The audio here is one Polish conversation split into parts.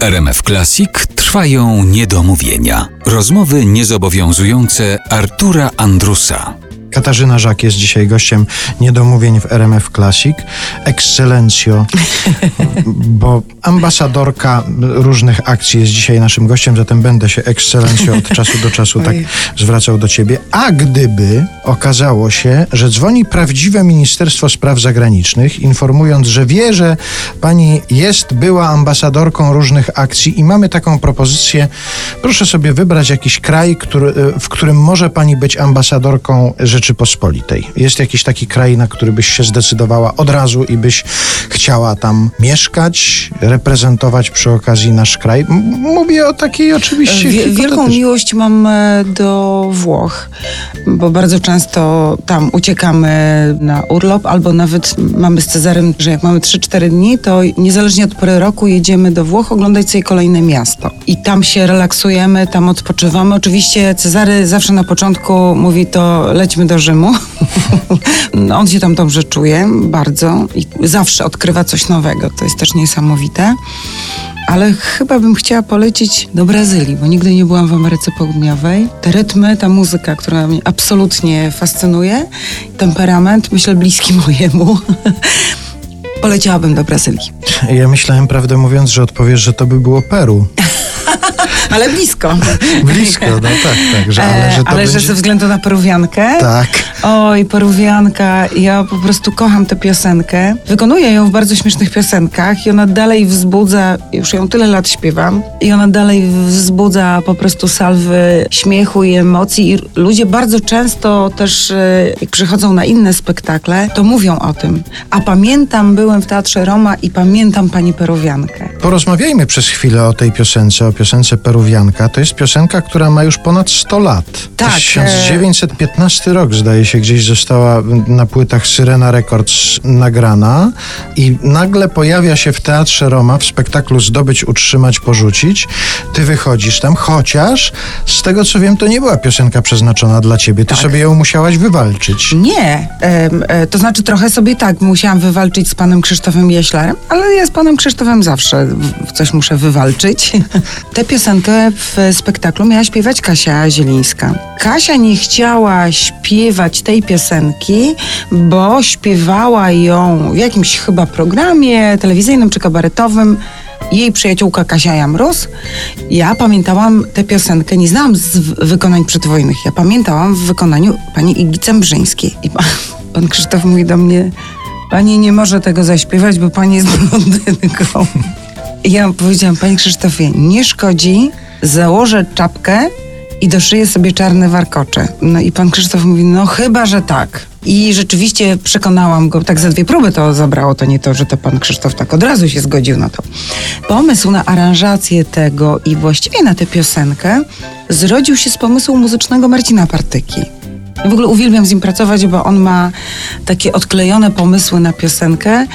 RMF Classic trwają niedomówienia. Rozmowy niezobowiązujące Artura Andrusa. Katarzyna Żak jest dzisiaj gościem niedomówień w RMF Classic. Ekscelencjo, bo ambasadorka różnych akcji jest dzisiaj naszym gościem, zatem będę się ekscelencjo od czasu do czasu tak zwracał do ciebie. A gdyby okazało się, że dzwoni prawdziwe Ministerstwo Spraw Zagranicznych, informując, że wie, że pani jest, była ambasadorką różnych akcji i mamy taką propozycję, proszę sobie wybrać jakiś kraj, który, w którym może pani być ambasadorką Rzeczypospolitej. Jest jakiś taki kraj, na który byś się zdecydowała od razu i byś chciała tam mieszkać, reprezentować przy okazji nasz kraj. M- Mówię o takiej oczywiście. Wie, wielką miłość mam e, do Włoch, bo bardzo często tam uciekamy na urlop, albo nawet mamy z Cezarem, że jak mamy 3-4 dni, to niezależnie od pory roku jedziemy do Włoch oglądać sobie kolejne miasto. I tam się relaksujemy, tam odpoczywamy. Oczywiście Cezary zawsze na początku mówi to lećmy do Rzymu. On się tam dobrze czuje, bardzo i zawsze odkrywa coś nowego. To jest też niesamowite. Ale chyba bym chciała polecieć do Brazylii, bo nigdy nie byłam w Ameryce Południowej. Te rytmy, ta muzyka, która mnie absolutnie fascynuje, temperament, myślę, bliski mojemu. Poleciałabym do Brazylii. Ja myślałem, prawdę mówiąc, że odpowiesz, że to by było Peru. Ale blisko. Blisko, no tak, tak. Że, ale że to ale że będzie... ze względu na peruwiankę. Tak. Oj, peruwianka, ja po prostu kocham tę piosenkę. Wykonuję ją w bardzo śmiesznych piosenkach i ona dalej wzbudza, już ją tyle lat śpiewam, i ona dalej wzbudza po prostu salwy śmiechu i emocji. I ludzie bardzo często też, e, jak przychodzą na inne spektakle, to mówią o tym. A pamiętam, byłem w Teatrze Roma i pamiętam pani peruwiankę. Porozmawiajmy przez chwilę o tej piosence, o piosence To jest piosenka, która ma już ponad 100 lat. Tak, jest e- 1915 rok, zdaje się, gdzieś została na płytach Syrena Records nagrana i nagle pojawia się w Teatrze Roma w spektaklu Zdobyć, Utrzymać, Porzucić. Ty wychodzisz tam, chociaż z tego co wiem, to nie była piosenka przeznaczona dla ciebie. Ty Tak. sobie ją musiałaś wywalczyć. Nie, e, to znaczy trochę sobie tak, musiałam wywalczyć z panem Krzysztofem Jeślarem, ale ja z panem Krzysztofem zawsze coś muszę wywalczyć. Tę piosenkę w spektaklu miała śpiewać Kasia Zielińska. Kasia nie chciała śpiewać tej piosenki, bo śpiewała ją w jakimś chyba programie telewizyjnym czy kabaretowym jej przyjaciółka Kasia Jamrus. Ja pamiętałam tę piosenkę, nie znałam z wykonań przedwojennych, ja pamiętałam w wykonaniu pani Igi Cembrzyńskiej. I pan, pan Krzysztof mówi do mnie, pani nie może tego zaśpiewać, bo pani jest blondynką. Ja powiedziałam, panie Krzysztofie, nie szkodzi, założę czapkę i doszyję sobie czarne warkocze. No i pan Krzysztof mówi, no chyba, że tak. I rzeczywiście przekonałam go, tak za dwie próby to zabrało, to nie to, że to pan Krzysztof tak od razu się zgodził na to. Pomysł na aranżację tego i właściwie na tę piosenkę zrodził się z pomysłu muzycznego Marcina Partyki. W ogóle uwielbiam z nim pracować, bo on ma takie odklejone pomysły na piosenkę.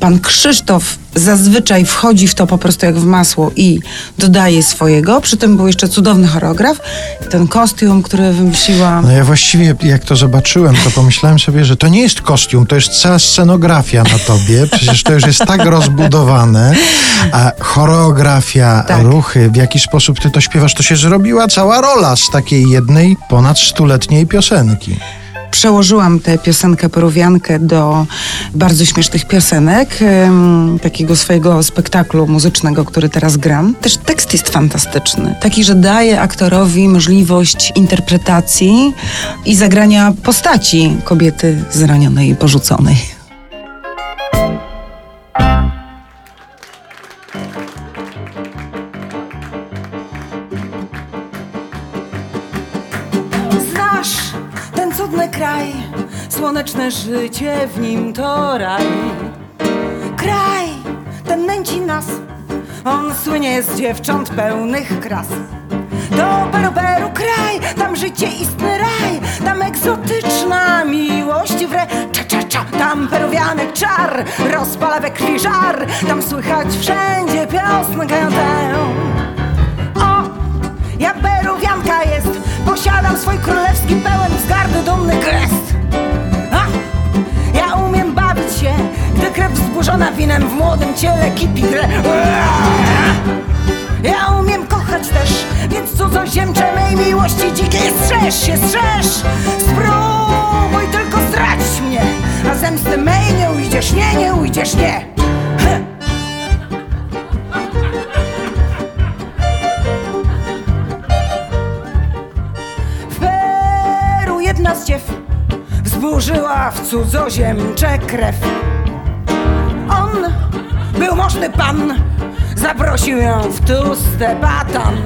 Pan Krzysztof zazwyczaj wchodzi w to po prostu jak w masło i dodaje swojego. Przy tym był jeszcze cudowny choreograf. Ten kostium, który wymyśliła... No ja właściwie jak to zobaczyłem, to pomyślałem sobie, że to nie jest kostium, to jest cała scenografia na tobie. Przecież to już jest tak rozbudowane. A choreografia, Tak. ruchy, w jaki sposób ty to śpiewasz, to się zrobiła cała rola z takiej jednej ponad stuletniej piosenki. Przełożyłam tę piosenkę peruwiankę do bardzo śmiesznych piosenek, takiego swojego spektaklu muzycznego, który teraz gram. Też tekst jest fantastyczny. Taki, że daje aktorowi możliwość interpretacji i zagrania postaci kobiety zranionej i porzuconej. Cudny kraj, słoneczne życie w nim to raj. Kraj ten nęci nas, on słynie z dziewcząt pełnych kras. To Peru, Peru kraj, tam życie istny raj, tam egzotyczna miłość wre cza, cza, cza. Tam peruwianek czar, rozpala we krwi żar, tam słychać wszędzie piosenkę tę. O, ja peruwianka jest Posiadam swój królewski pełen niewiadomny gest ha! Ja umiem bawić się, gdy krew wzburzona winem w młodym ciele kipi grę. Ja umiem kochać też, więc cudzoziemcze mej miłości dzikiej strzeż się, strzeż. Spróbuj tylko stracić mnie, a zemsty mej nie ujdziesz, nie, nie ujdziesz, nie. Wzburzyła w cudzoziemcze krew. On był możny pan, zaprosił ją w tłuste batan.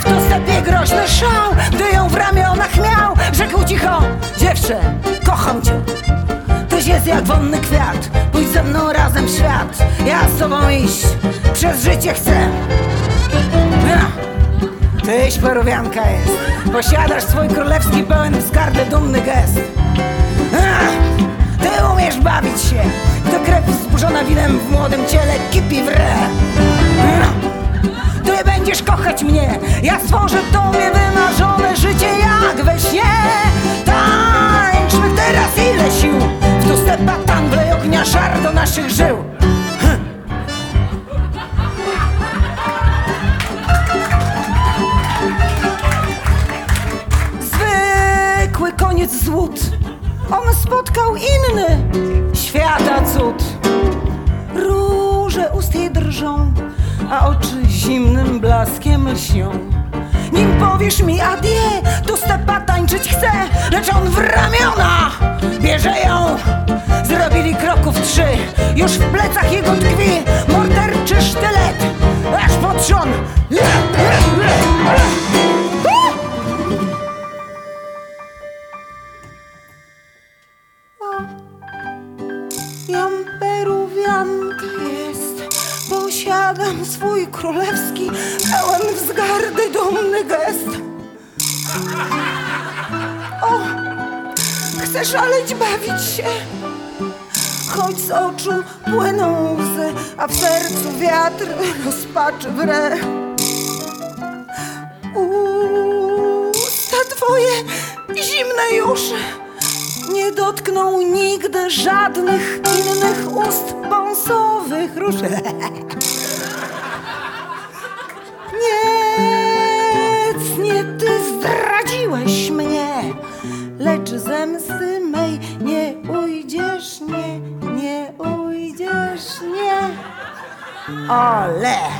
W tłustepie groźny szał, gdy ją w ramionach miał, rzekł cicho, dziewczę, kocham cię. Tyś jest jak wonny kwiat, pójdź ze mną razem w świat, ja z tobą iść, przez życie chcę. Ja. Tyś peruwianka jest, posiadasz swój królewski pełen wzgardy dumny gest. Ty umiesz bawić się, to krew wzburzona winem w młodym ciele kipi w re. Ach, Ty będziesz kochać mnie, ja stworzę tobie wymarzone życie jak we śnie. Tańczmy teraz ile sił, w tu stepa tam wlej ognia żar do naszych żył. Zwykły koniec złód On spotkał inny Świata cud. Róże ust jej drżą A oczy zimnym blaskiem lśnią. Nim powiesz mi adie Tu stepa tańczyć chce Lecz on w ramiona Bierze ją. Zrobili kroków trzy Już w plecach jego tkwi Morderczy sztylet Aż pod trzon dumny gest. O, chcę szaleć, bawić się? Choć z oczu płyną łzy A w sercu wiatr rozpaczy wre. Usta twoje zimne już nie dotknął nigdy żadnych innych ust bąsowych róż. ujdziesz, nie. Ole!